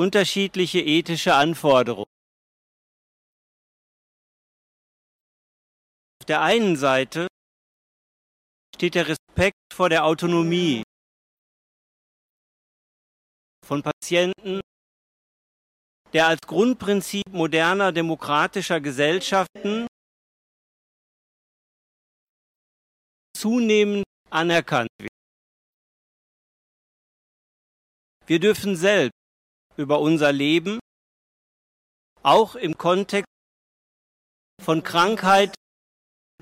unterschiedliche ethische Anforderungen. Auf der einen Seite steht der Respekt vor der Autonomie von Patienten, der als Grundprinzip moderner demokratischer Gesellschaften zunehmend anerkannt wird. Wir dürfen selbst über unser Leben auch im Kontext von Krankheit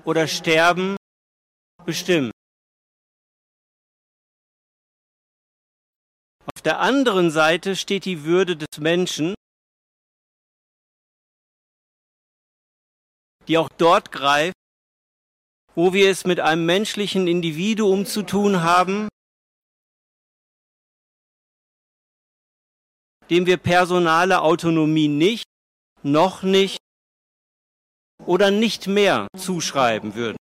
oder Sterben bestimmen. Auf der anderen Seite steht die Würde des Menschen, die auch dort greift, wo wir es mit einem menschlichen Individuum zu tun haben, dem wir personale Autonomie nicht, noch nicht oder nicht mehr zuschreiben würden.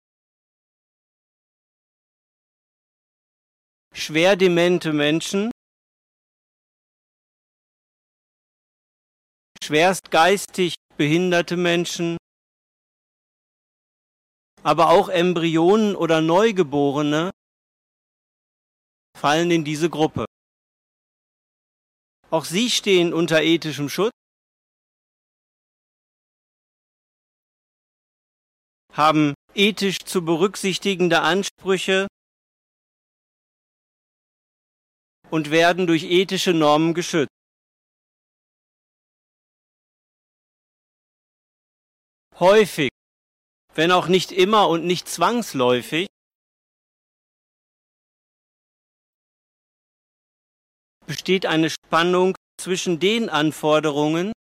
Schwer demente Menschen, schwerst geistig behinderte Menschen, aber auch Embryonen oder Neugeborene fallen in diese Gruppe. Auch sie stehen unter ethischem Schutz, haben ethisch zu berücksichtigende Ansprüche und werden durch ethische Normen geschützt. Häufig, wenn auch nicht immer und nicht zwangsläufig, besteht eine Spannung zwischen den Anforderungen,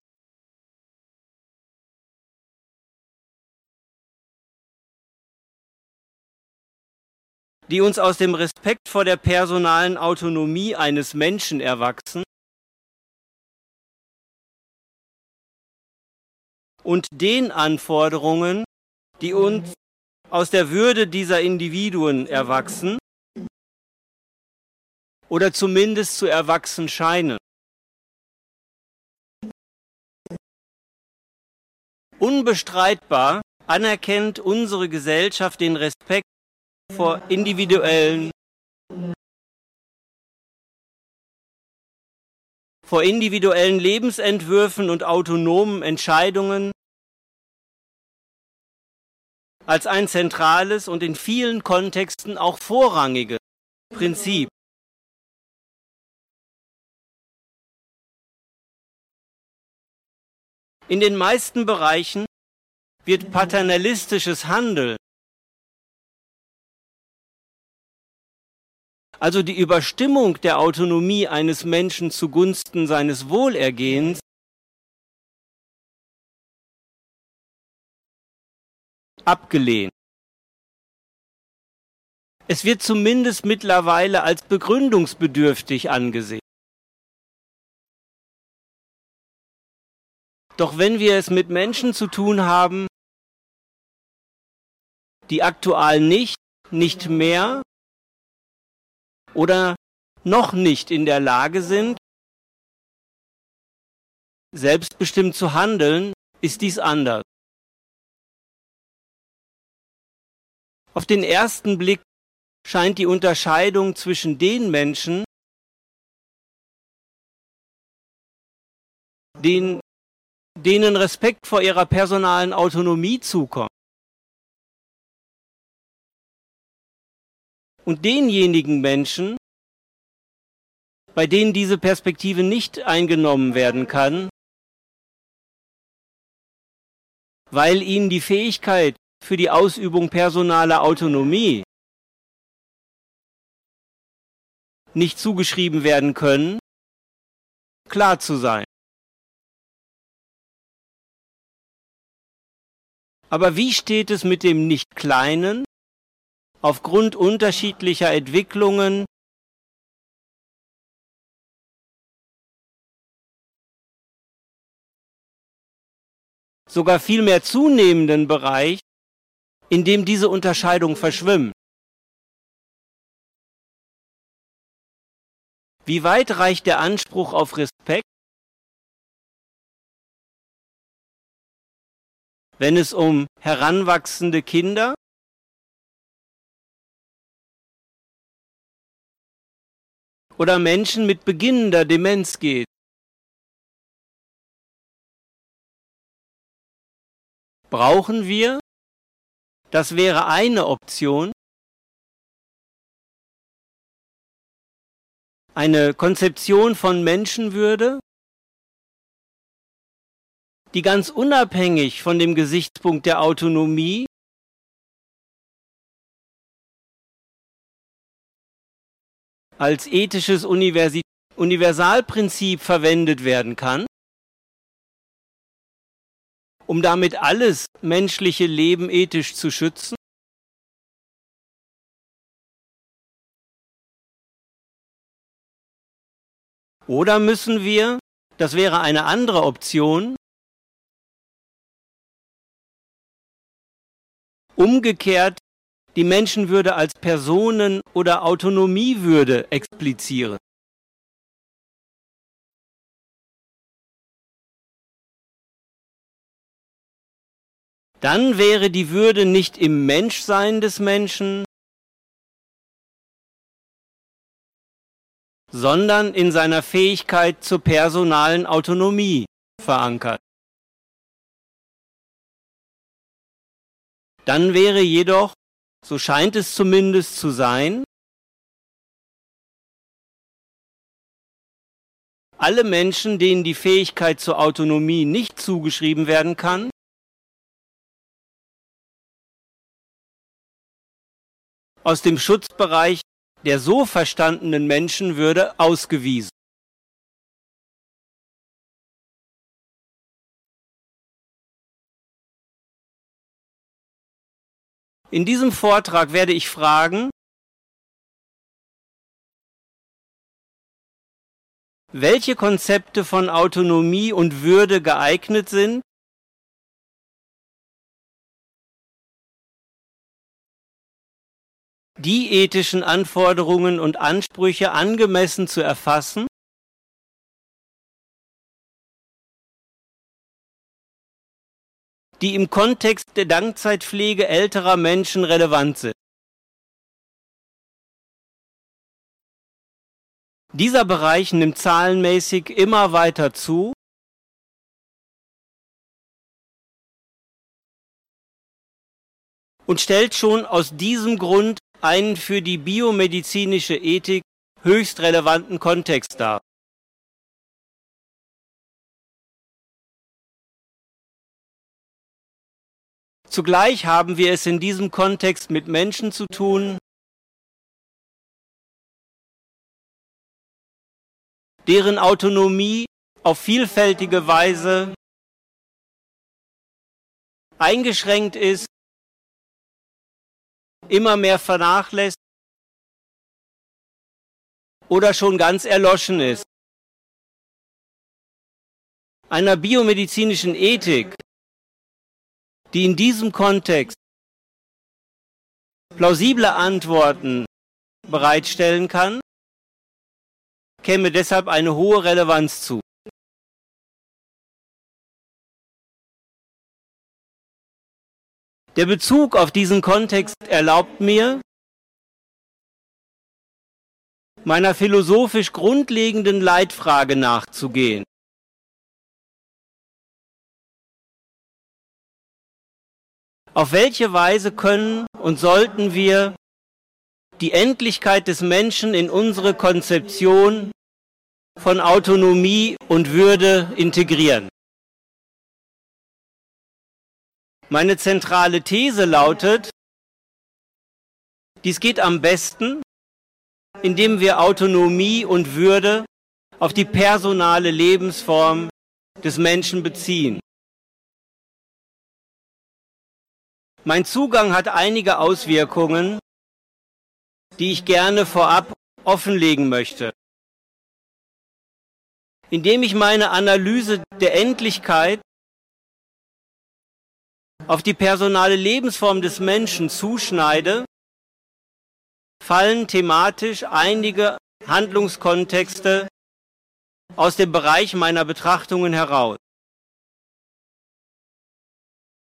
die uns aus dem Respekt vor der personalen Autonomie eines Menschen erwachsen und den Anforderungen, die uns aus der Würde dieser Individuen erwachsen oder zumindest zu erwachsen scheinen. Unbestreitbar anerkennt unsere Gesellschaft den Respekt vor individuellen vor individuellen Lebensentwürfen und autonomen Entscheidungen als ein zentrales und in vielen Kontexten auch vorrangiges Prinzip. In den meisten Bereichen wird paternalistisches Handeln, also die Überstimmung der Autonomie eines Menschen zugunsten seines Wohlergehens, abgelehnt. Es wird zumindest mittlerweile als begründungsbedürftig angesehen. Doch wenn wir es mit Menschen zu tun haben, die aktuell nicht, nicht mehr oder noch nicht in der Lage sind, selbstbestimmt zu handeln, ist dies anders. Auf den ersten Blick scheint die Unterscheidung zwischen den Menschen, den denen Respekt vor ihrer personalen Autonomie zukommt. Und denjenigen Menschen, bei denen diese Perspektive nicht eingenommen werden kann, weil ihnen die Fähigkeit für die Ausübung personaler Autonomie nicht zugeschrieben werden können, klar zu sein. Aber wie steht es mit dem Nicht-Kleinen? Aufgrund unterschiedlicher Entwicklungen? Sogar vielmehr zunehmenden Bereich, in dem diese Unterscheidung verschwimmt? Wie weit reicht der Anspruch auf Respekt wenn es um heranwachsende Kinder oder Menschen mit beginnender Demenz geht. Brauchen wir, das wäre eine Option, eine Konzeption von Menschenwürde, die ganz unabhängig von dem Gesichtspunkt der Autonomie als ethisches Universi Universalprinzip verwendet werden kann, um damit alles menschliche Leben ethisch zu schützen? Oder müssen wir, das wäre eine andere Option, umgekehrt die Menschenwürde als Personen- oder Autonomiewürde explizieren. Dann wäre die Würde nicht im Menschsein des Menschen, sondern in seiner Fähigkeit zur personalen Autonomie verankert. Dann wäre jedoch, so scheint es zumindest zu sein, alle Menschen, denen die Fähigkeit zur Autonomie nicht zugeschrieben werden kann, aus dem Schutzbereich der so verstandenen Menschenwürde ausgewiesen. In diesem Vortrag werde ich fragen, welche Konzepte von Autonomie und Würde geeignet sind, die ethischen Anforderungen und Ansprüche angemessen zu erfassen die im Kontext der Langzeitpflege älterer Menschen relevant sind. Dieser Bereich nimmt zahlenmäßig immer weiter zu. und stellt schon aus diesem Grund einen für die biomedizinische Ethik höchst relevanten Kontext dar. Zugleich haben wir es in diesem Kontext mit Menschen zu tun, deren Autonomie auf vielfältige Weise eingeschränkt ist, immer mehr vernachlässigt oder schon ganz erloschen ist. Einer biomedizinischen Ethik die in diesem Kontext plausible Antworten bereitstellen kann, käme deshalb eine hohe Relevanz zu. Der Bezug auf diesen Kontext erlaubt mir, meiner philosophisch grundlegenden Leitfrage nachzugehen. Auf welche Weise können und sollten wir die Endlichkeit des Menschen in unsere Konzeption von Autonomie und Würde integrieren? Meine zentrale These lautet, dies geht am besten, indem wir Autonomie und Würde auf die personale Lebensform des Menschen beziehen. Mein Zugang hat einige Auswirkungen, die ich gerne vorab offenlegen möchte. Indem ich meine Analyse der Endlichkeit auf die personale Lebensform des Menschen zuschneide, fallen thematisch einige Handlungskontexte aus dem Bereich meiner Betrachtungen heraus.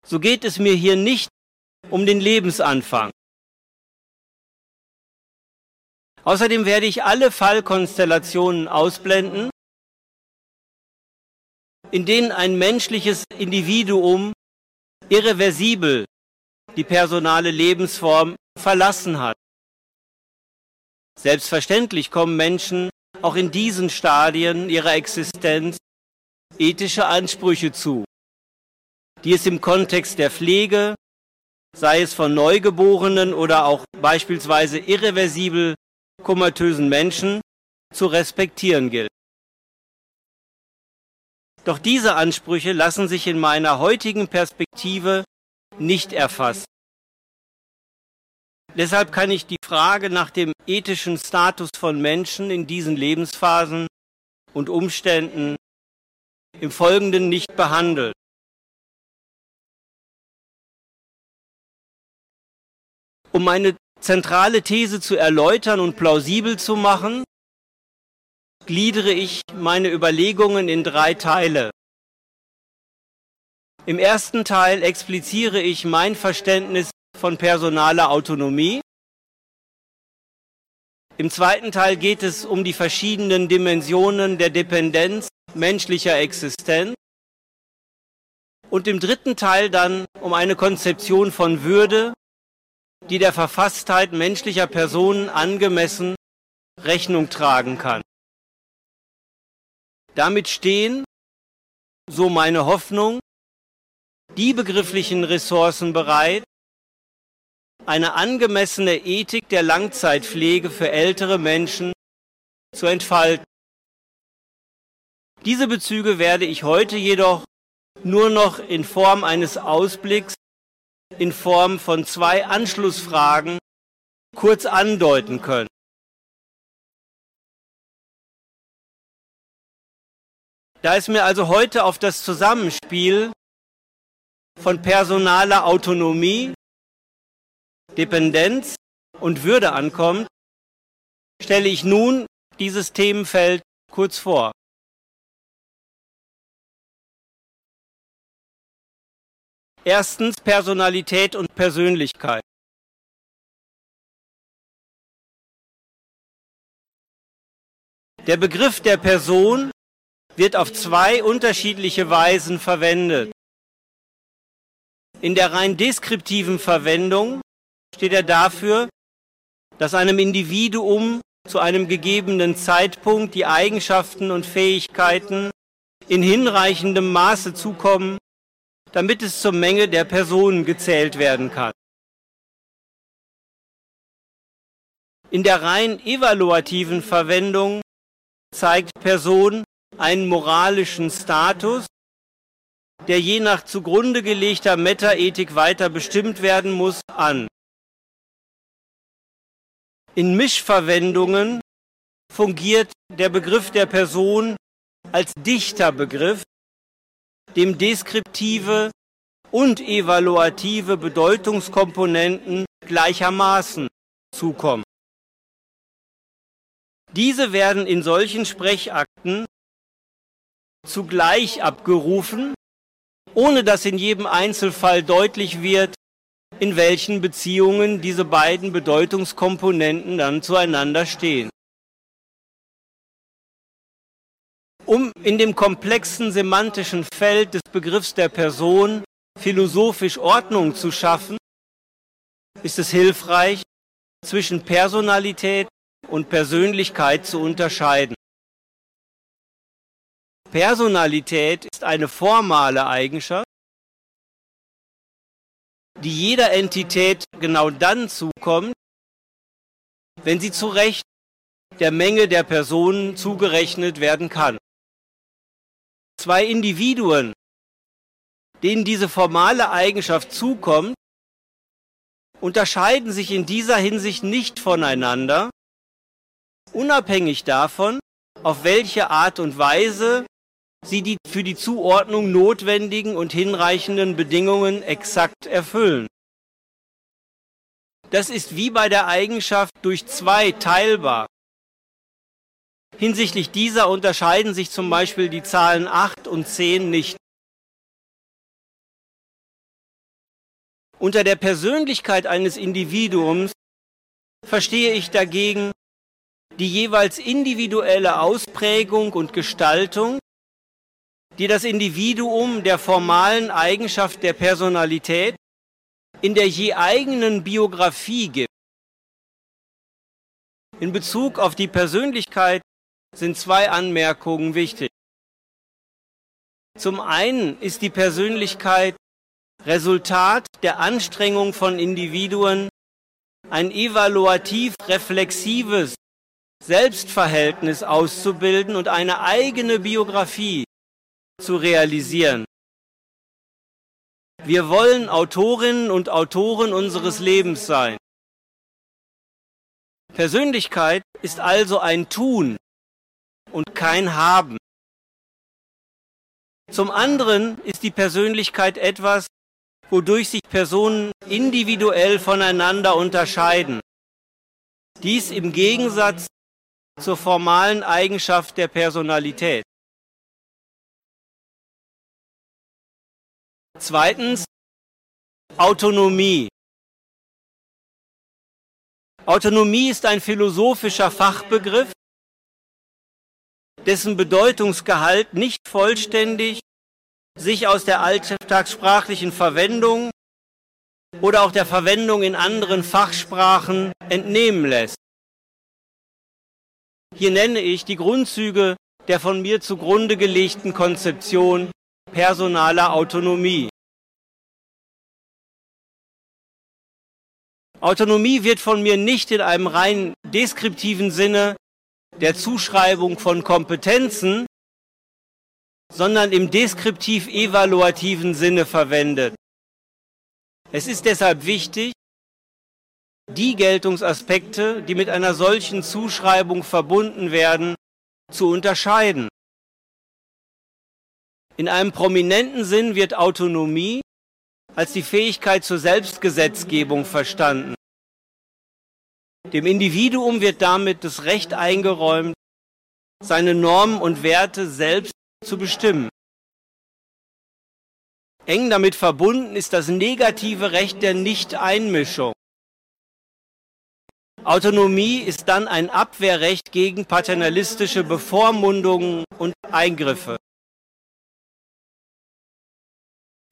so geht es mir hier nicht um den Lebensanfang. Außerdem werde ich alle Fallkonstellationen ausblenden, in denen ein menschliches Individuum irreversibel die personale Lebensform verlassen hat. Selbstverständlich kommen Menschen auch in diesen Stadien ihrer Existenz ethische Ansprüche zu, die es im Kontext der Pflege, sei es von Neugeborenen oder auch beispielsweise irreversibel komatösen Menschen, zu respektieren gilt. Doch diese Ansprüche lassen sich in meiner heutigen Perspektive nicht erfassen. Deshalb kann ich die Frage nach dem ethischen Status von Menschen in diesen Lebensphasen und Umständen im Folgenden nicht behandeln. Um meine zentrale These zu erläutern und plausibel zu machen, gliedere ich meine Überlegungen in drei Teile. Im ersten Teil expliziere ich mein Verständnis von personaler Autonomie. Im zweiten Teil geht es um die verschiedenen Dimensionen der Dependenz menschlicher Existenz. Und im dritten Teil dann um eine Konzeption von Würde, die der Verfasstheit menschlicher Personen angemessen Rechnung tragen kann. Damit stehen, so meine Hoffnung, die begrifflichen Ressourcen bereit, eine angemessene Ethik der Langzeitpflege für ältere Menschen zu entfalten. Diese Bezüge werde ich heute jedoch nur noch in Form eines Ausblicks, in Form von zwei Anschlussfragen kurz andeuten können. Da es mir also heute auf das Zusammenspiel von personaler Autonomie Dependenz und Würde ankommt, stelle ich nun dieses Themenfeld kurz vor. Erstens Personalität und Persönlichkeit. Der Begriff der Person wird auf zwei unterschiedliche Weisen verwendet. In der rein deskriptiven Verwendung steht er dafür, dass einem Individuum zu einem gegebenen Zeitpunkt die Eigenschaften und Fähigkeiten in hinreichendem Maße zukommen, damit es zur Menge der Personen gezählt werden kann. In der rein evaluativen Verwendung zeigt Person einen moralischen Status, der je nach zugrunde gelegter Metaethik weiter bestimmt werden muss, an. In Mischverwendungen fungiert der Begriff der Person als dichter Begriff, dem deskriptive und evaluative Bedeutungskomponenten gleichermaßen zukommen. Diese werden in solchen Sprechakten zugleich abgerufen, ohne dass in jedem Einzelfall deutlich wird, in welchen Beziehungen diese beiden Bedeutungskomponenten dann zueinander stehen. Um in dem komplexen semantischen Feld des Begriffs der Person philosophisch Ordnung zu schaffen, ist es hilfreich, zwischen Personalität und Persönlichkeit zu unterscheiden. Personalität ist eine formale Eigenschaft, die jeder Entität genau dann zukommt, wenn sie zu Recht der Menge der Personen zugerechnet werden kann. Zwei Individuen, denen diese formale Eigenschaft zukommt, unterscheiden sich in dieser Hinsicht nicht voneinander, unabhängig davon, auf welche Art und Weise sie die für die Zuordnung notwendigen und hinreichenden Bedingungen exakt erfüllen. Das ist wie bei der Eigenschaft durch zwei teilbar. Hinsichtlich dieser unterscheiden sich zum Beispiel die Zahlen 8 und 10 nicht. Unter der Persönlichkeit eines Individuums verstehe ich dagegen die jeweils individuelle Ausprägung und Gestaltung, die das Individuum der formalen Eigenschaft der Personalität in der je eigenen Biografie gibt. In Bezug auf die Persönlichkeit sind zwei Anmerkungen wichtig. Zum einen ist die Persönlichkeit Resultat der Anstrengung von Individuen, ein evaluativ reflexives Selbstverhältnis auszubilden und eine eigene Biografie zu realisieren. Wir wollen Autorinnen und Autoren unseres Lebens sein. Persönlichkeit ist also ein Tun und kein Haben. Zum anderen ist die Persönlichkeit etwas, wodurch sich Personen individuell voneinander unterscheiden. Dies im Gegensatz zur formalen Eigenschaft der Personalität. Zweitens Autonomie. Autonomie ist ein philosophischer Fachbegriff, dessen Bedeutungsgehalt nicht vollständig sich aus der alltagssprachlichen Verwendung oder auch der Verwendung in anderen Fachsprachen entnehmen lässt. Hier nenne ich die Grundzüge der von mir zugrunde gelegten Konzeption personaler Autonomie. Autonomie wird von mir nicht in einem rein deskriptiven Sinne der Zuschreibung von Kompetenzen, sondern im deskriptiv-evaluativen Sinne verwendet. Es ist deshalb wichtig, die Geltungsaspekte, die mit einer solchen Zuschreibung verbunden werden, zu unterscheiden. In einem prominenten Sinn wird Autonomie als die Fähigkeit zur Selbstgesetzgebung verstanden. Dem Individuum wird damit das Recht eingeräumt, seine Normen und Werte selbst zu bestimmen. Eng damit verbunden ist das negative Recht der Nichteinmischung. Autonomie ist dann ein Abwehrrecht gegen paternalistische Bevormundungen und Eingriffe.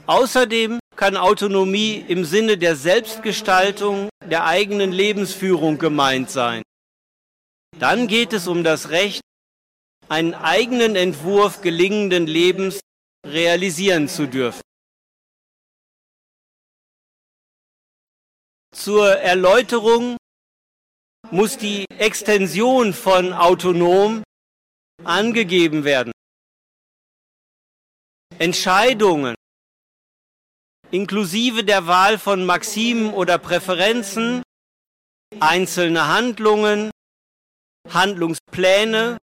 Außerdem kann Autonomie im Sinne der Selbstgestaltung der eigenen Lebensführung gemeint sein. Dann geht es um das Recht, einen eigenen Entwurf gelingenden Lebens realisieren zu dürfen. Zur Erläuterung muss die Extension von autonom angegeben werden. Entscheidungen inklusive der Wahl von Maximen oder Präferenzen, einzelne Handlungen, Handlungspläne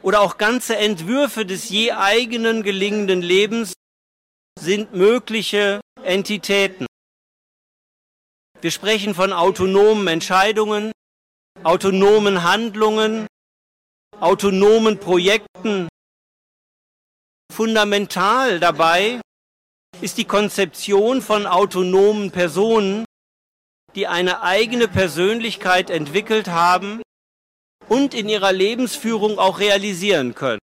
oder auch ganze Entwürfe des je eigenen gelingenden Lebens sind mögliche Entitäten. Wir sprechen von autonomen Entscheidungen, autonomen Handlungen, autonomen Projekten. Fundamental dabei ist die Konzeption von autonomen Personen, die eine eigene Persönlichkeit entwickelt haben und in ihrer Lebensführung auch realisieren können.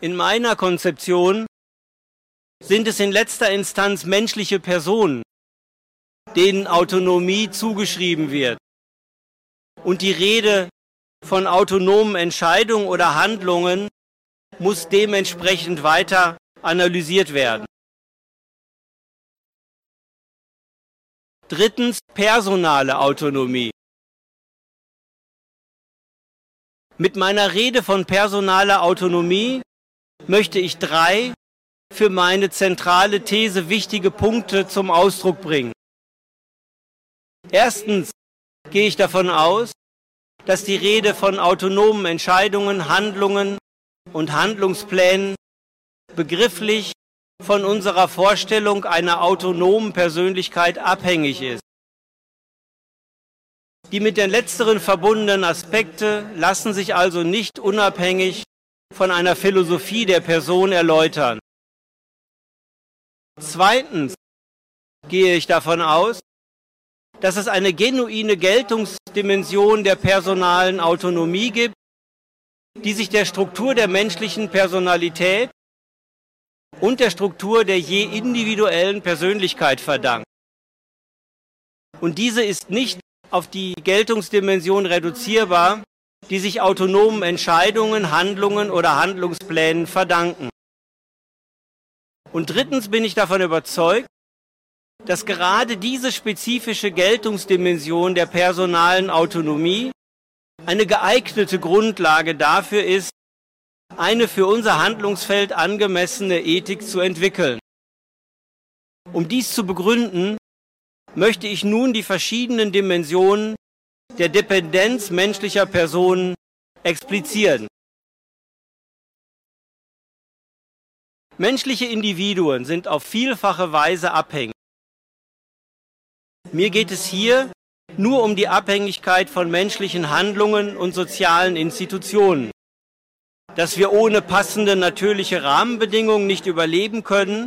In meiner Konzeption sind es in letzter Instanz menschliche Personen, denen Autonomie zugeschrieben wird. Und die Rede von autonomen Entscheidungen oder Handlungen muss dementsprechend weiter analysiert werden. Drittens personale Autonomie. Mit meiner Rede von personaler Autonomie möchte ich drei für meine zentrale These wichtige Punkte zum Ausdruck bringen. Erstens gehe ich davon aus, dass die Rede von autonomen Entscheidungen, Handlungen und Handlungsplänen begrifflich von unserer Vorstellung einer autonomen Persönlichkeit abhängig ist. Die mit den letzteren verbundenen Aspekte lassen sich also nicht unabhängig von einer Philosophie der Person erläutern. Zweitens gehe ich davon aus, dass es eine genuine Geltungsdimension der personalen Autonomie gibt, die sich der Struktur der menschlichen Personalität und der Struktur der je individuellen Persönlichkeit verdankt. Und diese ist nicht auf die Geltungsdimension reduzierbar, die sich autonomen Entscheidungen, Handlungen oder Handlungsplänen verdanken. Und drittens bin ich davon überzeugt, dass gerade diese spezifische Geltungsdimension der personalen Autonomie eine geeignete Grundlage dafür ist, eine für unser Handlungsfeld angemessene Ethik zu entwickeln. Um dies zu begründen, möchte ich nun die verschiedenen Dimensionen der Dependenz menschlicher Personen explizieren. Menschliche Individuen sind auf vielfache Weise abhängig. Mir geht es hier nur um die Abhängigkeit von menschlichen Handlungen und sozialen Institutionen. Dass wir ohne passende natürliche Rahmenbedingungen nicht überleben können,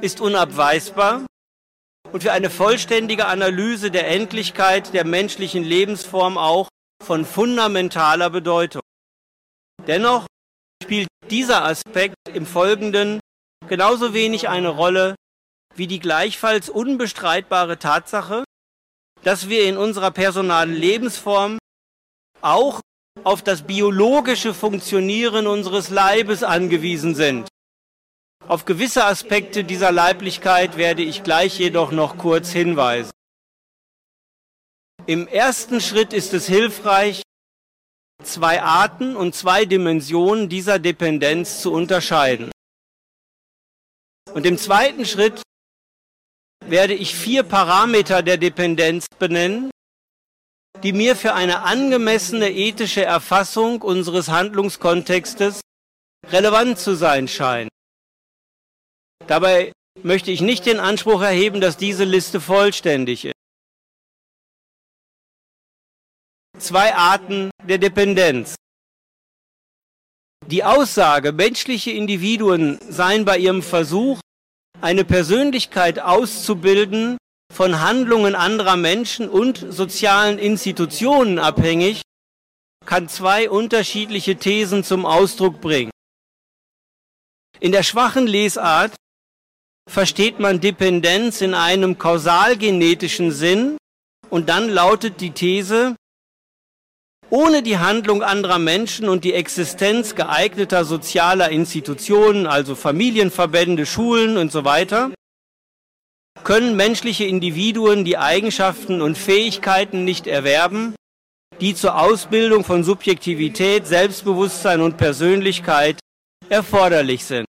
ist unabweisbar und für eine vollständige Analyse der Endlichkeit der menschlichen Lebensform auch von fundamentaler Bedeutung. Dennoch spielt dieser Aspekt im Folgenden genauso wenig eine Rolle wie die gleichfalls unbestreitbare Tatsache, dass wir in unserer personalen Lebensform auch auf das biologische Funktionieren unseres Leibes angewiesen sind. Auf gewisse Aspekte dieser Leiblichkeit werde ich gleich jedoch noch kurz hinweisen. Im ersten Schritt ist es hilfreich, zwei Arten und zwei Dimensionen dieser Dependenz zu unterscheiden. Und im zweiten Schritt werde ich vier Parameter der Dependenz benennen, die mir für eine angemessene ethische Erfassung unseres Handlungskontextes relevant zu sein scheinen. Dabei möchte ich nicht den Anspruch erheben, dass diese Liste vollständig ist. Zwei Arten der Dependenz. Die Aussage, menschliche Individuen seien bei ihrem Versuch, eine Persönlichkeit auszubilden, von Handlungen anderer Menschen und sozialen Institutionen abhängig, kann zwei unterschiedliche Thesen zum Ausdruck bringen. In der schwachen Lesart versteht man Dependenz in einem kausalgenetischen Sinn und dann lautet die These, ohne die Handlung anderer Menschen und die Existenz geeigneter sozialer Institutionen, also Familienverbände, Schulen und so weiter, können menschliche Individuen die Eigenschaften und Fähigkeiten nicht erwerben, die zur Ausbildung von Subjektivität, Selbstbewusstsein und Persönlichkeit erforderlich sind.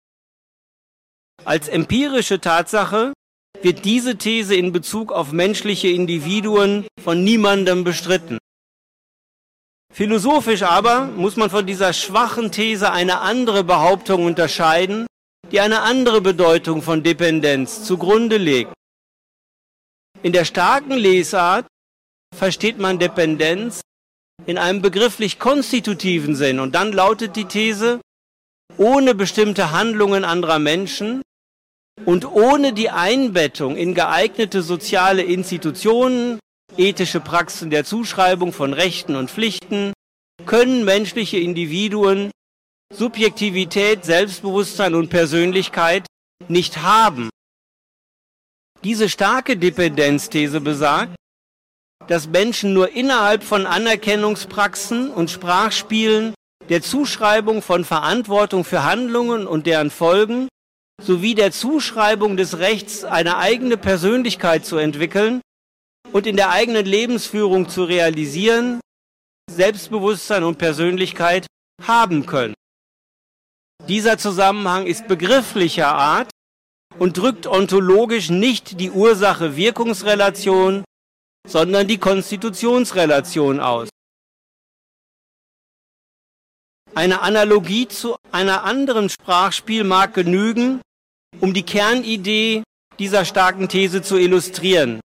Als empirische Tatsache wird diese These in Bezug auf menschliche Individuen von niemandem bestritten. Philosophisch aber muss man von dieser schwachen These eine andere Behauptung unterscheiden, die eine andere Bedeutung von Dependenz zugrunde legt. In der starken Lesart versteht man Dependenz in einem begrifflich konstitutiven Sinn und dann lautet die These, ohne bestimmte Handlungen anderer Menschen und ohne die Einbettung in geeignete soziale Institutionen, ethische Praxen der Zuschreibung von Rechten und Pflichten, können menschliche Individuen Subjektivität, Selbstbewusstsein und Persönlichkeit nicht haben. Diese starke Dependenzthese besagt, dass Menschen nur innerhalb von Anerkennungspraxen und Sprachspielen der Zuschreibung von Verantwortung für Handlungen und deren Folgen sowie der Zuschreibung des Rechts, eine eigene Persönlichkeit zu entwickeln und in der eigenen Lebensführung zu realisieren, Selbstbewusstsein und Persönlichkeit haben können. Dieser Zusammenhang ist begrifflicher Art und drückt ontologisch nicht die Ursache-Wirkungsrelation, sondern die Konstitutionsrelation aus. Eine Analogie zu einer anderen Sprachspiel mag genügen, um die Kernidee dieser starken These zu illustrieren.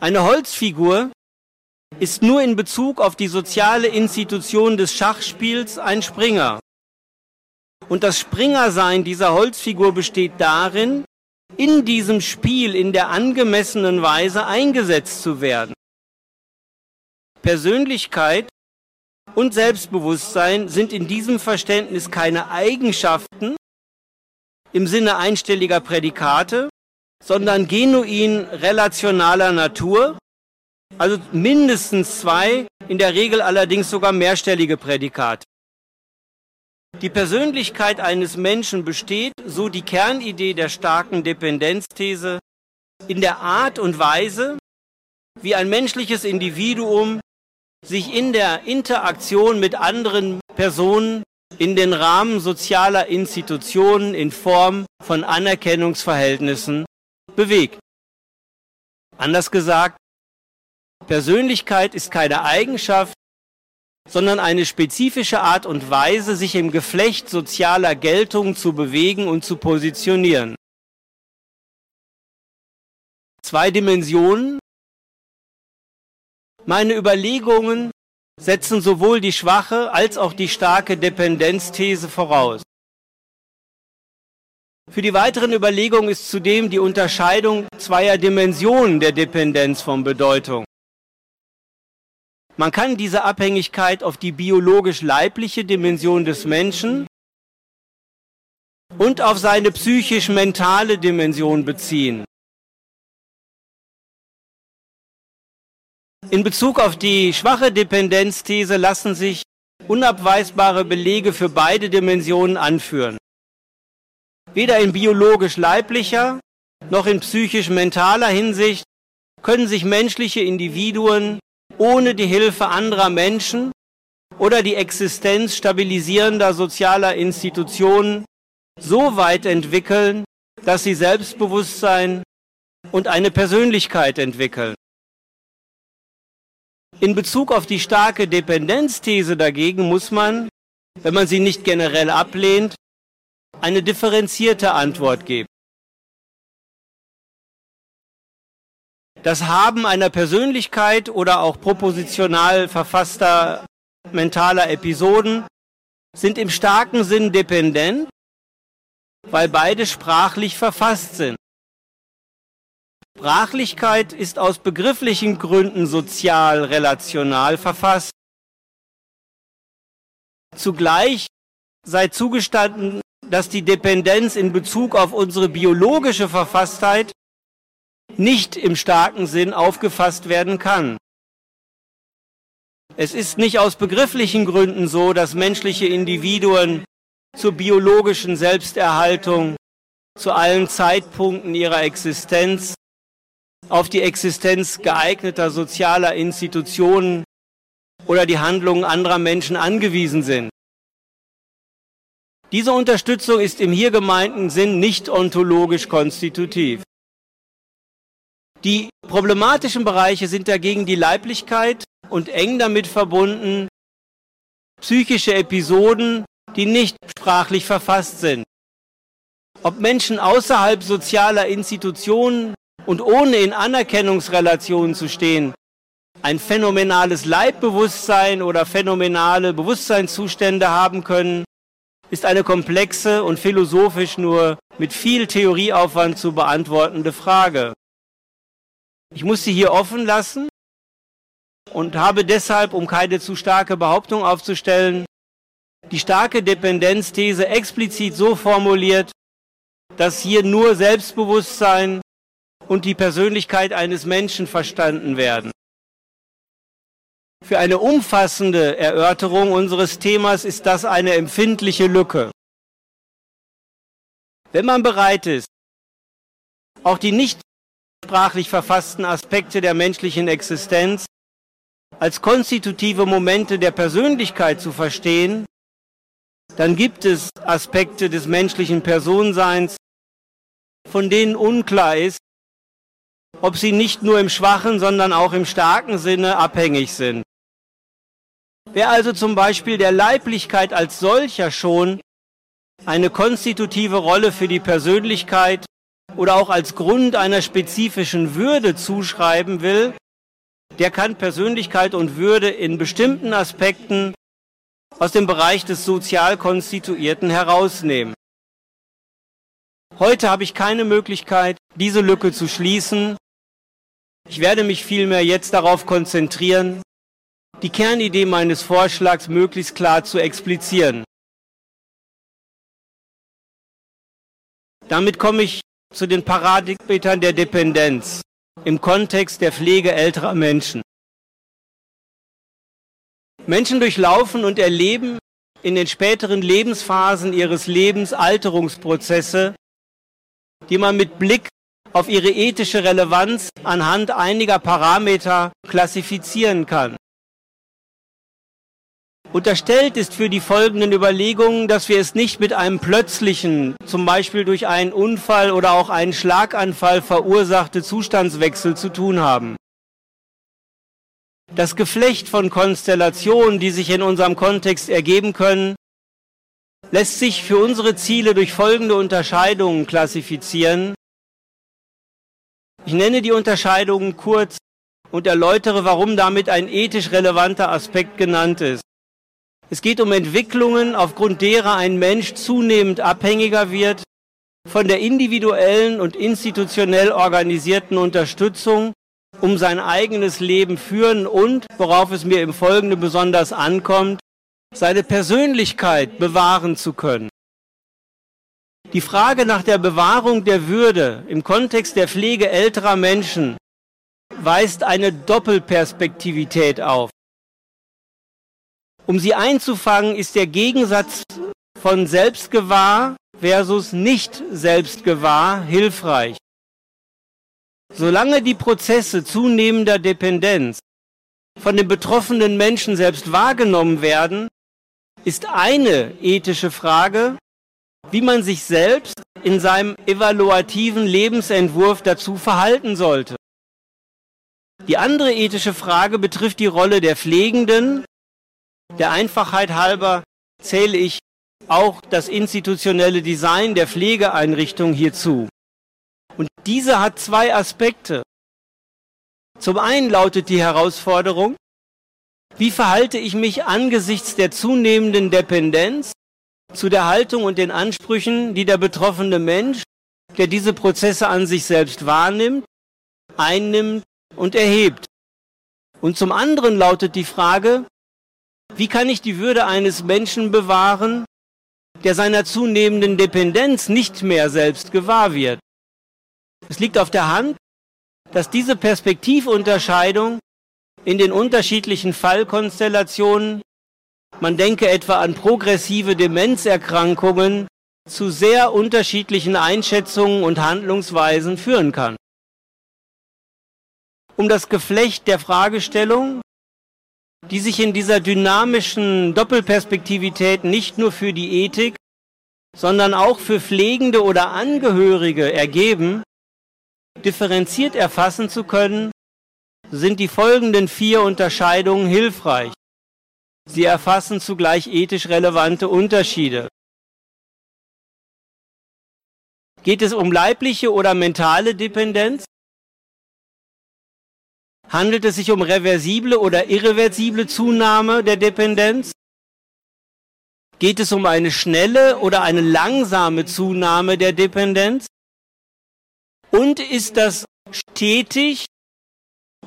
Eine Holzfigur ist nur in Bezug auf die soziale Institution des Schachspiels ein Springer. Und das Springersein dieser Holzfigur besteht darin, in diesem Spiel in der angemessenen Weise eingesetzt zu werden. Persönlichkeit und Selbstbewusstsein sind in diesem Verständnis keine Eigenschaften im Sinne einstelliger Prädikate, sondern genuin relationaler Natur, also mindestens zwei, in der Regel allerdings sogar mehrstellige Prädikate. Die Persönlichkeit eines Menschen besteht, so die Kernidee der starken Dependenzthese, in der Art und Weise, wie ein menschliches Individuum sich in der Interaktion mit anderen Personen in den Rahmen sozialer Institutionen in Form von Anerkennungsverhältnissen bewegt. Anders gesagt, Persönlichkeit ist keine Eigenschaft, sondern eine spezifische Art und Weise, sich im Geflecht sozialer Geltung zu bewegen und zu positionieren. Zwei Dimensionen. Meine Überlegungen setzen sowohl die schwache als auch die starke Dependenzthese voraus. Für die weiteren Überlegungen ist zudem die Unterscheidung zweier Dimensionen der Dependenz von Bedeutung. Man kann diese Abhängigkeit auf die biologisch-leibliche Dimension des Menschen und auf seine psychisch-mentale Dimension beziehen. In Bezug auf die schwache Dependenzthese lassen sich unabweisbare Belege für beide Dimensionen anführen. Weder in biologisch-leiblicher noch in psychisch-mentaler Hinsicht können sich menschliche Individuen ohne die Hilfe anderer Menschen oder die Existenz stabilisierender sozialer Institutionen so weit entwickeln, dass sie Selbstbewusstsein und eine Persönlichkeit entwickeln. In Bezug auf die starke Dependenzthese dagegen muss man, wenn man sie nicht generell ablehnt, eine differenzierte Antwort geben. Das Haben einer Persönlichkeit oder auch propositional verfasster mentaler Episoden sind im starken Sinn dependent, weil beide sprachlich verfasst sind. Sprachlichkeit ist aus begrifflichen Gründen sozial relational verfasst. Zugleich sei zugestanden, dass die Dependenz in Bezug auf unsere biologische Verfasstheit nicht im starken Sinn aufgefasst werden kann. Es ist nicht aus begrifflichen Gründen so, dass menschliche Individuen zur biologischen Selbsterhaltung zu allen Zeitpunkten ihrer Existenz auf die Existenz geeigneter sozialer Institutionen oder die Handlungen anderer Menschen angewiesen sind. Diese Unterstützung ist im hier gemeinten Sinn nicht ontologisch konstitutiv. Die problematischen Bereiche sind dagegen die Leiblichkeit und eng damit verbunden psychische Episoden, die nicht sprachlich verfasst sind. Ob Menschen außerhalb sozialer Institutionen und ohne in Anerkennungsrelationen zu stehen, ein phänomenales Leibbewusstsein oder phänomenale Bewusstseinszustände haben können, ist eine komplexe und philosophisch nur mit viel Theorieaufwand zu beantwortende Frage. Ich muss sie hier offen lassen und habe deshalb, um keine zu starke Behauptung aufzustellen, die starke Dependenzthese explizit so formuliert, dass hier nur Selbstbewusstsein und die Persönlichkeit eines Menschen verstanden werden. Für eine umfassende Erörterung unseres Themas ist das eine empfindliche Lücke. Wenn man bereit ist, auch die nicht sprachlich verfassten Aspekte der menschlichen Existenz als konstitutive Momente der Persönlichkeit zu verstehen, dann gibt es Aspekte des menschlichen Personenseins, von denen unklar ist, ob sie nicht nur im schwachen, sondern auch im starken Sinne abhängig sind. Wer also zum Beispiel der Leiblichkeit als solcher schon eine konstitutive Rolle für die Persönlichkeit oder auch als Grund einer spezifischen Würde zuschreiben will, der kann Persönlichkeit und Würde in bestimmten Aspekten aus dem Bereich des sozial Konstituierten herausnehmen. Heute habe ich keine Möglichkeit, diese Lücke zu schließen. Ich werde mich vielmehr jetzt darauf konzentrieren, die Kernidee meines Vorschlags möglichst klar zu explizieren. Damit komme ich zu den Paradigmen der Dependenz im Kontext der Pflege älterer Menschen. Menschen durchlaufen und erleben in den späteren Lebensphasen ihres Lebens Alterungsprozesse, die man mit Blick auf ihre ethische Relevanz anhand einiger Parameter klassifizieren kann. Unterstellt ist für die folgenden Überlegungen, dass wir es nicht mit einem plötzlichen, zum Beispiel durch einen Unfall oder auch einen Schlaganfall verursachte Zustandswechsel zu tun haben. Das Geflecht von Konstellationen, die sich in unserem Kontext ergeben können, lässt sich für unsere Ziele durch folgende Unterscheidungen klassifizieren. Ich nenne die Unterscheidungen kurz und erläutere, warum damit ein ethisch relevanter Aspekt genannt ist. Es geht um Entwicklungen, aufgrund derer ein Mensch zunehmend abhängiger wird von der individuellen und institutionell organisierten Unterstützung, um sein eigenes Leben führen und, worauf es mir im Folgenden besonders ankommt, seine Persönlichkeit bewahren zu können. Die Frage nach der Bewahrung der Würde im Kontext der Pflege älterer Menschen weist eine Doppelperspektivität auf. Um sie einzufangen, ist der Gegensatz von Selbstgewahr versus nicht Selbstgewahr hilfreich. Solange die Prozesse zunehmender Dependenz von den betroffenen Menschen selbst wahrgenommen werden, ist eine ethische Frage, wie man sich selbst in seinem evaluativen Lebensentwurf dazu verhalten sollte. Die andere ethische Frage betrifft die Rolle der Pflegenden der Einfachheit halber zähle ich auch das institutionelle Design der Pflegeeinrichtung hierzu. Und diese hat zwei Aspekte. Zum einen lautet die Herausforderung, wie verhalte ich mich angesichts der zunehmenden Dependenz zu der Haltung und den Ansprüchen, die der betroffene Mensch, der diese Prozesse an sich selbst wahrnimmt, einnimmt und erhebt. Und zum anderen lautet die Frage, wie kann ich die Würde eines Menschen bewahren, der seiner zunehmenden Dependenz nicht mehr selbst gewahr wird? Es liegt auf der Hand, dass diese Perspektivunterscheidung in den unterschiedlichen Fallkonstellationen, man denke etwa an progressive Demenzerkrankungen, zu sehr unterschiedlichen Einschätzungen und Handlungsweisen führen kann. Um das Geflecht der Fragestellung die sich in dieser dynamischen Doppelperspektivität nicht nur für die Ethik, sondern auch für Pflegende oder Angehörige ergeben, differenziert erfassen zu können, sind die folgenden vier Unterscheidungen hilfreich. Sie erfassen zugleich ethisch relevante Unterschiede. Geht es um leibliche oder mentale Dependenz? Handelt es sich um reversible oder irreversible Zunahme der Dependenz? Geht es um eine schnelle oder eine langsame Zunahme der Dependenz? Und ist das stetig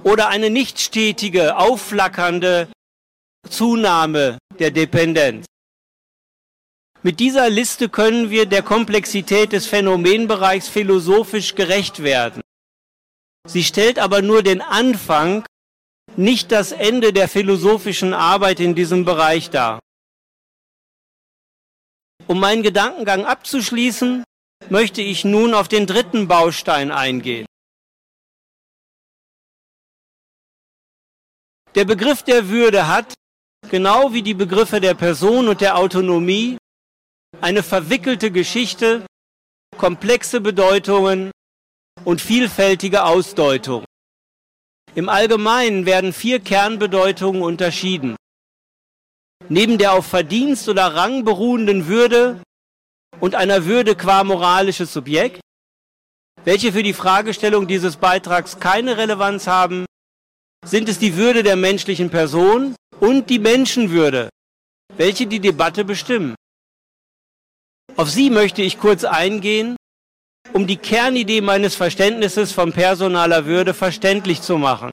oder eine nicht stetige, aufflackernde Zunahme der Dependenz? Mit dieser Liste können wir der Komplexität des Phänomenbereichs philosophisch gerecht werden. Sie stellt aber nur den Anfang, nicht das Ende der philosophischen Arbeit in diesem Bereich dar. Um meinen Gedankengang abzuschließen, möchte ich nun auf den dritten Baustein eingehen. Der Begriff der Würde hat, genau wie die Begriffe der Person und der Autonomie, eine verwickelte Geschichte, komplexe Bedeutungen und vielfältige Ausdeutung. Im Allgemeinen werden vier Kernbedeutungen unterschieden. Neben der auf Verdienst oder Rang beruhenden Würde und einer Würde qua moralisches Subjekt, welche für die Fragestellung dieses Beitrags keine Relevanz haben, sind es die Würde der menschlichen Person und die Menschenwürde, welche die Debatte bestimmen. Auf sie möchte ich kurz eingehen um die Kernidee meines Verständnisses von personaler Würde verständlich zu machen.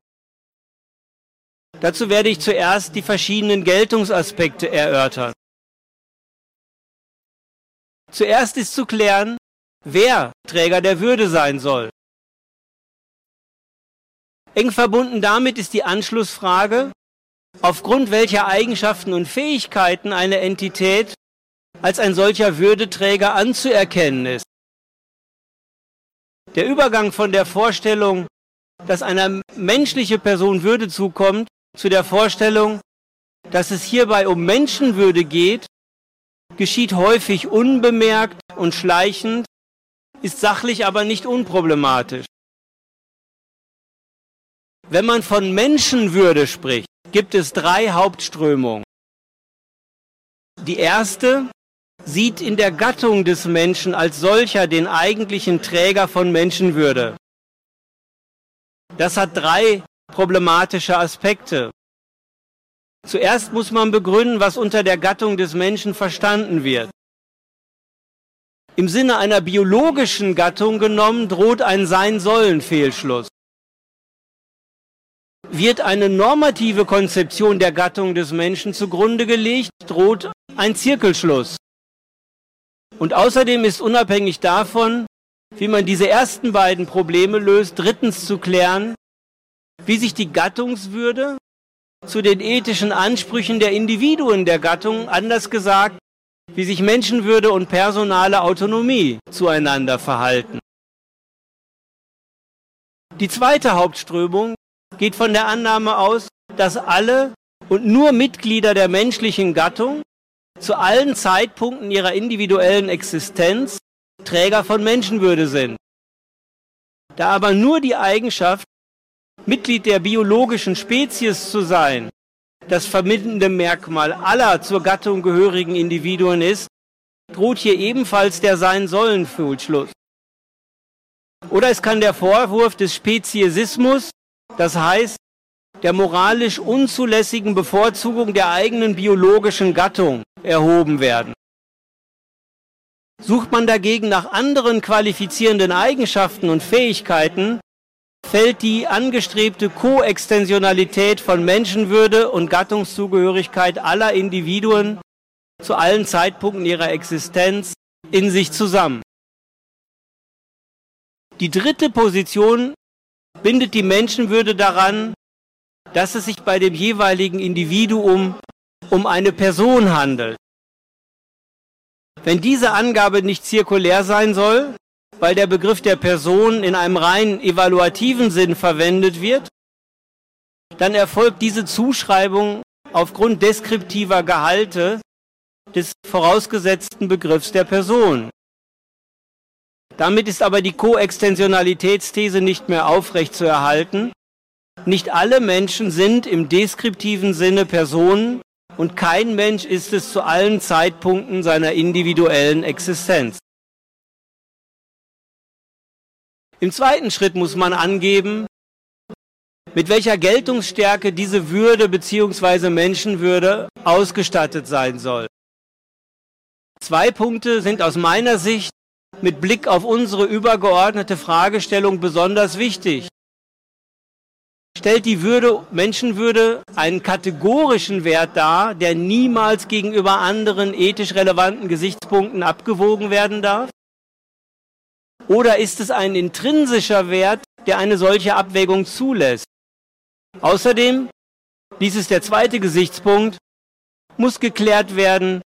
Dazu werde ich zuerst die verschiedenen Geltungsaspekte erörtern. Zuerst ist zu klären, wer Träger der Würde sein soll. Eng verbunden damit ist die Anschlussfrage, aufgrund welcher Eigenschaften und Fähigkeiten eine Entität als ein solcher Würdeträger anzuerkennen ist. Der Übergang von der Vorstellung, dass einer menschliche Person Würde zukommt, zu der Vorstellung, dass es hierbei um Menschenwürde geht, geschieht häufig unbemerkt und schleichend, ist sachlich aber nicht unproblematisch. Wenn man von Menschenwürde spricht, gibt es drei Hauptströmungen. Die erste sieht in der Gattung des Menschen als solcher den eigentlichen Träger von Menschenwürde. Das hat drei problematische Aspekte. Zuerst muss man begründen, was unter der Gattung des Menschen verstanden wird. Im Sinne einer biologischen Gattung genommen droht ein Sein-Sollen-Fehlschluss. Wird eine normative Konzeption der Gattung des Menschen zugrunde gelegt, droht ein Zirkelschluss. Und außerdem ist unabhängig davon, wie man diese ersten beiden Probleme löst, drittens zu klären, wie sich die Gattungswürde zu den ethischen Ansprüchen der Individuen der Gattung, anders gesagt, wie sich Menschenwürde und personale Autonomie zueinander verhalten. Die zweite Hauptströmung geht von der Annahme aus, dass alle und nur Mitglieder der menschlichen Gattung zu allen Zeitpunkten ihrer individuellen Existenz Träger von Menschenwürde sind. Da aber nur die Eigenschaft, Mitglied der biologischen Spezies zu sein, das vermittelnde Merkmal aller zur Gattung gehörigen Individuen ist, droht hier ebenfalls der Sein-Sollen-Fehlschluss. Oder es kann der Vorwurf des Speziesismus, das heißt der moralisch unzulässigen Bevorzugung der eigenen biologischen Gattung, erhoben werden. Sucht man dagegen nach anderen qualifizierenden Eigenschaften und Fähigkeiten, fällt die angestrebte Koextensionalität von Menschenwürde und Gattungszugehörigkeit aller Individuen zu allen Zeitpunkten ihrer Existenz in sich zusammen. Die dritte Position bindet die Menschenwürde daran, dass es sich bei dem jeweiligen Individuum um eine Person handelt. Wenn diese Angabe nicht zirkulär sein soll, weil der Begriff der Person in einem rein evaluativen Sinn verwendet wird, dann erfolgt diese Zuschreibung aufgrund deskriptiver Gehalte des vorausgesetzten Begriffs der Person. Damit ist aber die Koextensionalitätsthese nicht mehr aufrecht zu erhalten. Nicht alle Menschen sind im deskriptiven Sinne Personen, und kein Mensch ist es zu allen Zeitpunkten seiner individuellen Existenz. Im zweiten Schritt muss man angeben, mit welcher Geltungsstärke diese Würde bzw. Menschenwürde ausgestattet sein soll. Zwei Punkte sind aus meiner Sicht mit Blick auf unsere übergeordnete Fragestellung besonders wichtig stellt die Würde, Menschenwürde einen kategorischen Wert dar, der niemals gegenüber anderen ethisch relevanten Gesichtspunkten abgewogen werden darf? Oder ist es ein intrinsischer Wert, der eine solche Abwägung zulässt? Außerdem, dies ist der zweite Gesichtspunkt, muss geklärt werden,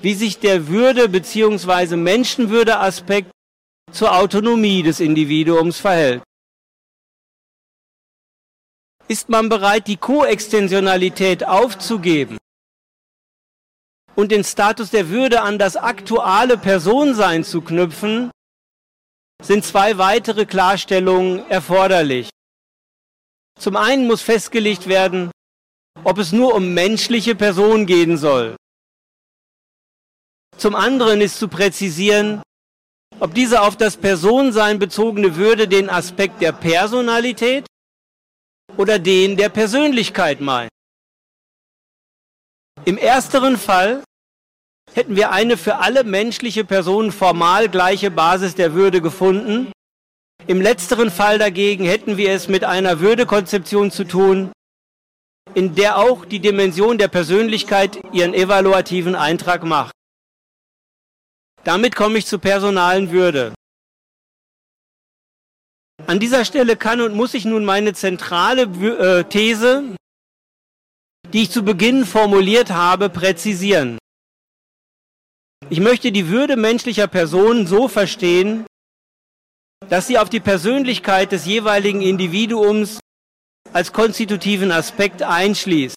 wie sich der Würde- bzw. Menschenwürde-Aspekt zur Autonomie des Individuums verhält ist man bereit, die Koextensionalität aufzugeben und den Status der Würde an das aktuelle Personsein zu knüpfen, sind zwei weitere Klarstellungen erforderlich. Zum einen muss festgelegt werden, ob es nur um menschliche Personen gehen soll. Zum anderen ist zu präzisieren, ob diese auf das Personensein bezogene Würde den Aspekt der Personalität oder den der Persönlichkeit meint. Im ersteren Fall hätten wir eine für alle menschliche Personen formal gleiche Basis der Würde gefunden. Im letzteren Fall dagegen hätten wir es mit einer Würdekonzeption zu tun, in der auch die Dimension der Persönlichkeit ihren evaluativen Eintrag macht. Damit komme ich zur personalen Würde. An dieser Stelle kann und muss ich nun meine zentrale äh, These, die ich zu Beginn formuliert habe, präzisieren. Ich möchte die Würde menschlicher Personen so verstehen, dass sie auf die Persönlichkeit des jeweiligen Individuums als konstitutiven Aspekt einschließt.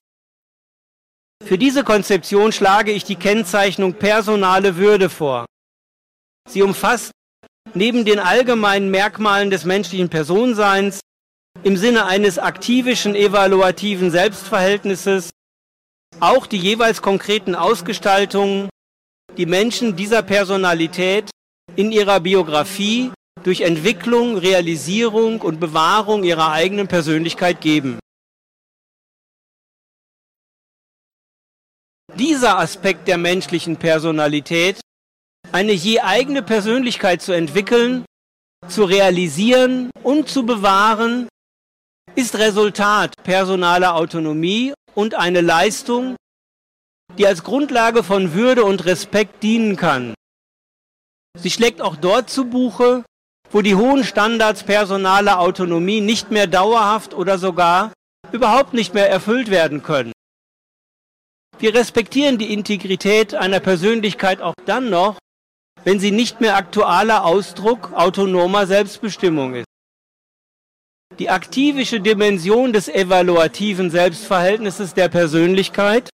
Für diese Konzeption schlage ich die Kennzeichnung personale Würde vor. Sie umfasst neben den allgemeinen Merkmalen des menschlichen Personenseins im Sinne eines aktivischen evaluativen Selbstverhältnisses auch die jeweils konkreten Ausgestaltungen, die Menschen dieser Personalität in ihrer Biografie durch Entwicklung, Realisierung und Bewahrung ihrer eigenen Persönlichkeit geben. Dieser Aspekt der menschlichen Personalität, eine je eigene Persönlichkeit zu entwickeln, zu realisieren und zu bewahren, ist Resultat personaler Autonomie und eine Leistung, die als Grundlage von Würde und Respekt dienen kann. Sie schlägt auch dort zu Buche, wo die hohen Standards personaler Autonomie nicht mehr dauerhaft oder sogar überhaupt nicht mehr erfüllt werden können. Wir respektieren die Integrität einer Persönlichkeit auch dann noch, wenn sie nicht mehr aktueller Ausdruck autonomer Selbstbestimmung ist. Die aktivische Dimension des evaluativen Selbstverhältnisses der Persönlichkeit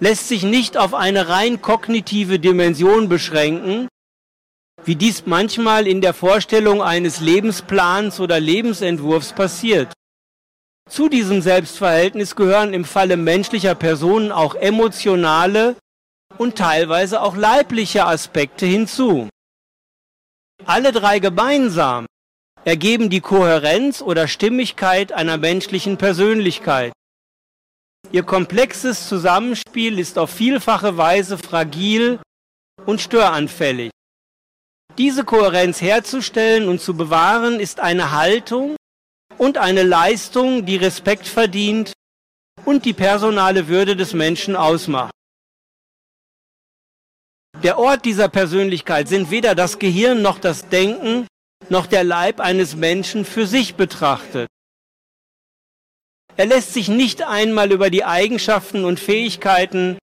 lässt sich nicht auf eine rein kognitive Dimension beschränken, wie dies manchmal in der Vorstellung eines Lebensplans oder Lebensentwurfs passiert. Zu diesem Selbstverhältnis gehören im Falle menschlicher Personen auch emotionale und teilweise auch leibliche Aspekte hinzu. Alle drei gemeinsam ergeben die Kohärenz oder Stimmigkeit einer menschlichen Persönlichkeit. Ihr komplexes Zusammenspiel ist auf vielfache Weise fragil und störanfällig. Diese Kohärenz herzustellen und zu bewahren ist eine Haltung und eine Leistung, die Respekt verdient und die personale Würde des Menschen ausmacht. Der Ort dieser Persönlichkeit sind weder das Gehirn noch das Denken noch der Leib eines Menschen für sich betrachtet. Er lässt sich nicht einmal über die Eigenschaften und Fähigkeiten,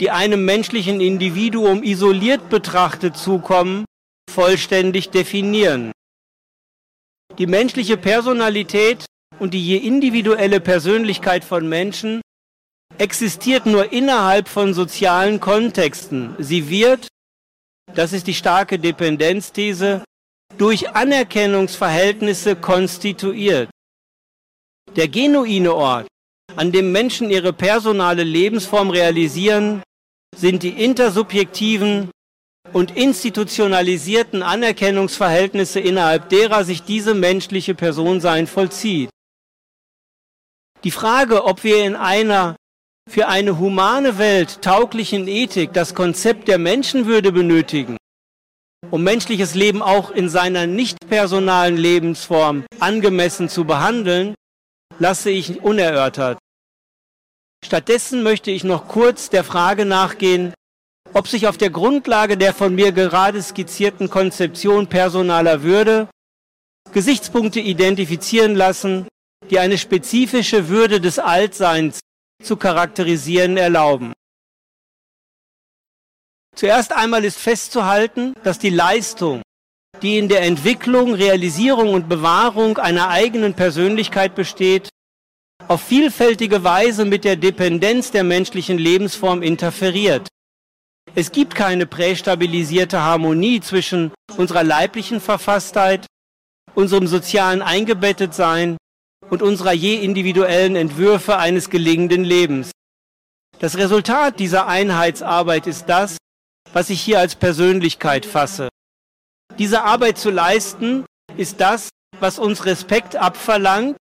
die einem menschlichen Individuum isoliert betrachtet zukommen, vollständig definieren. Die menschliche Personalität und die je individuelle Persönlichkeit von Menschen existiert nur innerhalb von sozialen Kontexten. Sie wird, das ist die starke Dependenzthese, durch Anerkennungsverhältnisse konstituiert. Der genuine Ort, an dem Menschen ihre personale Lebensform realisieren, sind die intersubjektiven und institutionalisierten Anerkennungsverhältnisse, innerhalb derer sich diese menschliche Personsein vollzieht. Die Frage, ob wir in einer für eine humane Welt tauglichen Ethik das Konzept der Menschenwürde benötigen, um menschliches Leben auch in seiner nicht personalen Lebensform angemessen zu behandeln, lasse ich unerörtert. Stattdessen möchte ich noch kurz der Frage nachgehen, ob sich auf der Grundlage der von mir gerade skizzierten Konzeption personaler Würde Gesichtspunkte identifizieren lassen, die eine spezifische Würde des Altseins zu charakterisieren erlauben. Zuerst einmal ist festzuhalten, dass die Leistung, die in der Entwicklung, Realisierung und Bewahrung einer eigenen Persönlichkeit besteht, auf vielfältige Weise mit der Dependenz der menschlichen Lebensform interferiert. Es gibt keine prästabilisierte Harmonie zwischen unserer leiblichen Verfasstheit, unserem sozialen Eingebettetsein und unserer je individuellen Entwürfe eines gelingenden Lebens. Das Resultat dieser Einheitsarbeit ist das, was ich hier als Persönlichkeit fasse. Diese Arbeit zu leisten, ist das, was uns Respekt abverlangt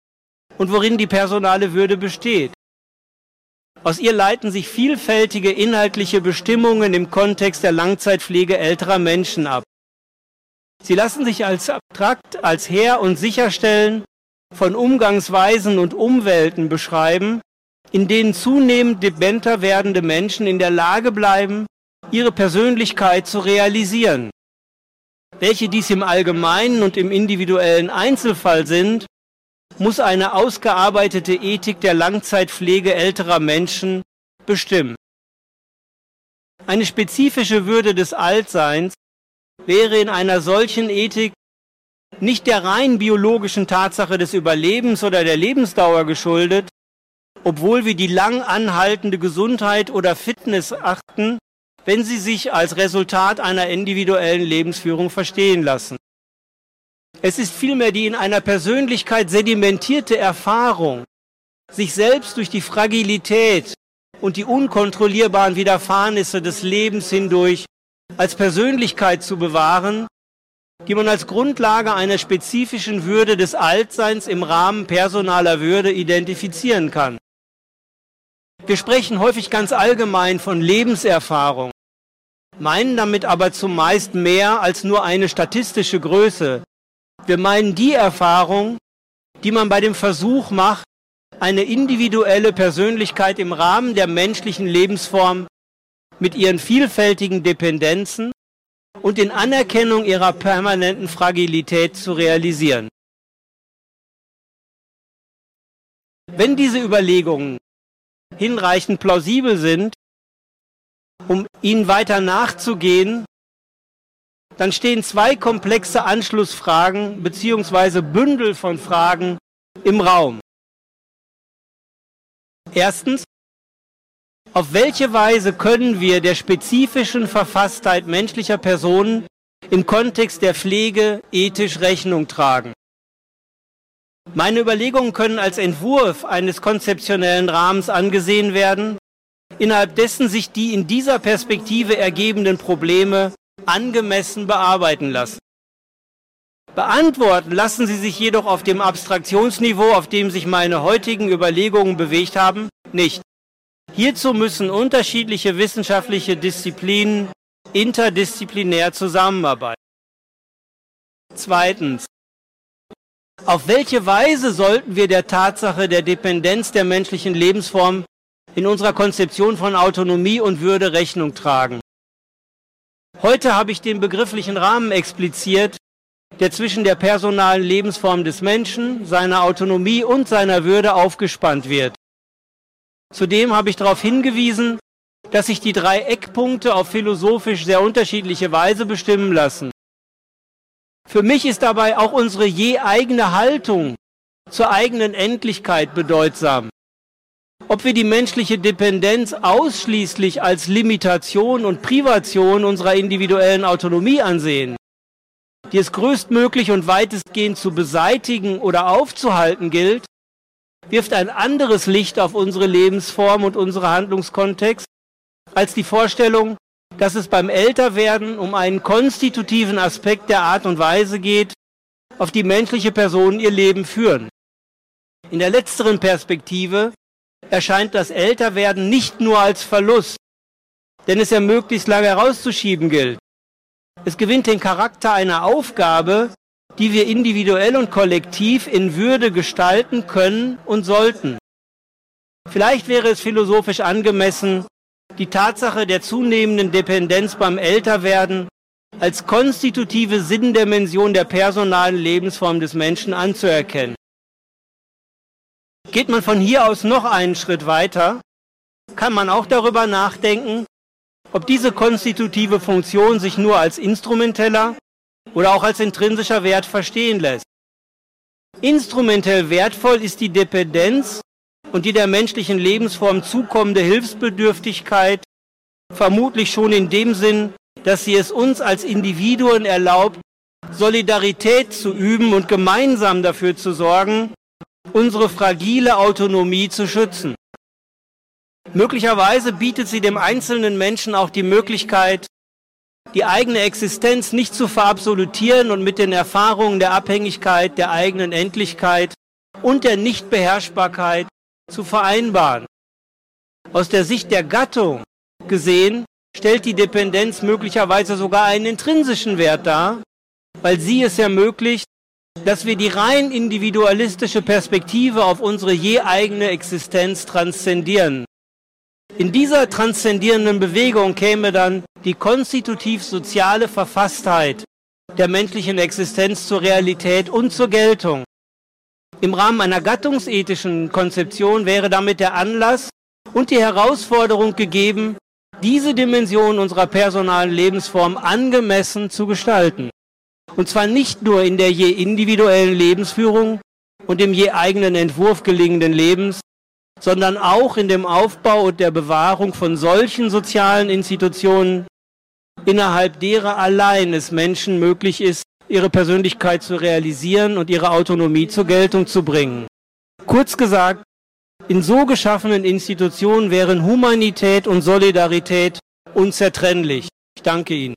und worin die personale Würde besteht. Aus ihr leiten sich vielfältige inhaltliche Bestimmungen im Kontext der Langzeitpflege älterer Menschen ab. Sie lassen sich als abstrakt, als her- und sicherstellen von Umgangsweisen und Umwelten beschreiben, in denen zunehmend dementer werdende Menschen in der Lage bleiben, ihre Persönlichkeit zu realisieren. Welche dies im allgemeinen und im individuellen Einzelfall sind, muss eine ausgearbeitete Ethik der Langzeitpflege älterer Menschen bestimmen. Eine spezifische Würde des Altseins wäre in einer solchen Ethik nicht der rein biologischen Tatsache des Überlebens oder der Lebensdauer geschuldet, obwohl wir die lang anhaltende Gesundheit oder Fitness achten, wenn sie sich als Resultat einer individuellen Lebensführung verstehen lassen. Es ist vielmehr die in einer Persönlichkeit sedimentierte Erfahrung, sich selbst durch die Fragilität und die unkontrollierbaren Widerfahrnisse des Lebens hindurch als Persönlichkeit zu bewahren, die man als Grundlage einer spezifischen Würde des Altseins im Rahmen personaler Würde identifizieren kann. Wir sprechen häufig ganz allgemein von Lebenserfahrung, meinen damit aber zumeist mehr als nur eine statistische Größe, wir meinen die Erfahrung, die man bei dem Versuch macht, eine individuelle Persönlichkeit im Rahmen der menschlichen Lebensform mit ihren vielfältigen Dependenzen und in Anerkennung ihrer permanenten Fragilität zu realisieren. Wenn diese Überlegungen hinreichend plausibel sind, um ihnen weiter nachzugehen, dann stehen zwei komplexe Anschlussfragen bzw. Bündel von Fragen im Raum. Erstens, auf welche Weise können wir der spezifischen Verfasstheit menschlicher Personen im Kontext der Pflege ethisch Rechnung tragen? Meine Überlegungen können als Entwurf eines konzeptionellen Rahmens angesehen werden, innerhalb dessen sich die in dieser Perspektive ergebenden Probleme angemessen bearbeiten lassen. Beantworten lassen sie sich jedoch auf dem Abstraktionsniveau, auf dem sich meine heutigen Überlegungen bewegt haben, nicht. Hierzu müssen unterschiedliche wissenschaftliche Disziplinen interdisziplinär zusammenarbeiten. Zweitens. Auf welche Weise sollten wir der Tatsache der Dependenz der menschlichen Lebensform in unserer Konzeption von Autonomie und Würde Rechnung tragen? Heute habe ich den begrifflichen Rahmen expliziert, der zwischen der personalen Lebensform des Menschen, seiner Autonomie und seiner Würde aufgespannt wird. Zudem habe ich darauf hingewiesen, dass sich die drei Eckpunkte auf philosophisch sehr unterschiedliche Weise bestimmen lassen. Für mich ist dabei auch unsere je eigene Haltung zur eigenen Endlichkeit bedeutsam. Ob wir die menschliche Dependenz ausschließlich als Limitation und Privation unserer individuellen Autonomie ansehen, die es größtmöglich und weitestgehend zu beseitigen oder aufzuhalten gilt, wirft ein anderes Licht auf unsere Lebensform und unsere Handlungskontext als die Vorstellung, dass es beim Älterwerden um einen konstitutiven Aspekt der Art und Weise geht, auf die menschliche Personen ihr Leben führen. In der letzteren Perspektive erscheint das Älterwerden nicht nur als Verlust, denn es ja möglichst lange herauszuschieben gilt. Es gewinnt den Charakter einer Aufgabe, die wir individuell und kollektiv in Würde gestalten können und sollten. Vielleicht wäre es philosophisch angemessen, die Tatsache der zunehmenden Dependenz beim Älterwerden als konstitutive Sinndimension der personalen Lebensform des Menschen anzuerkennen. Geht man von hier aus noch einen Schritt weiter, kann man auch darüber nachdenken, ob diese konstitutive Funktion sich nur als instrumenteller oder auch als intrinsischer Wert verstehen lässt. Instrumentell wertvoll ist die Dependenz und die der menschlichen Lebensform zukommende Hilfsbedürftigkeit vermutlich schon in dem Sinn, dass sie es uns als Individuen erlaubt, Solidarität zu üben und gemeinsam dafür zu sorgen, unsere fragile Autonomie zu schützen. Möglicherweise bietet sie dem einzelnen Menschen auch die Möglichkeit, die eigene Existenz nicht zu verabsolutieren und mit den Erfahrungen der Abhängigkeit, der eigenen Endlichkeit und der Nichtbeherrschbarkeit zu vereinbaren. Aus der Sicht der Gattung gesehen stellt die Dependenz möglicherweise sogar einen intrinsischen Wert dar, weil sie es ermöglicht, dass wir die rein individualistische Perspektive auf unsere je eigene Existenz transzendieren. In dieser transzendierenden Bewegung käme dann die konstitutiv soziale Verfasstheit der menschlichen Existenz zur Realität und zur Geltung. Im Rahmen einer gattungsethischen Konzeption wäre damit der Anlass und die Herausforderung gegeben, diese Dimension unserer personalen Lebensform angemessen zu gestalten. Und zwar nicht nur in der je individuellen Lebensführung und dem je eigenen Entwurf gelingenden Lebens, sondern auch in dem Aufbau und der Bewahrung von solchen sozialen Institutionen, innerhalb derer allein es Menschen möglich ist, ihre Persönlichkeit zu realisieren und ihre Autonomie zur Geltung zu bringen. Kurz gesagt, in so geschaffenen Institutionen wären Humanität und Solidarität unzertrennlich. Ich danke Ihnen.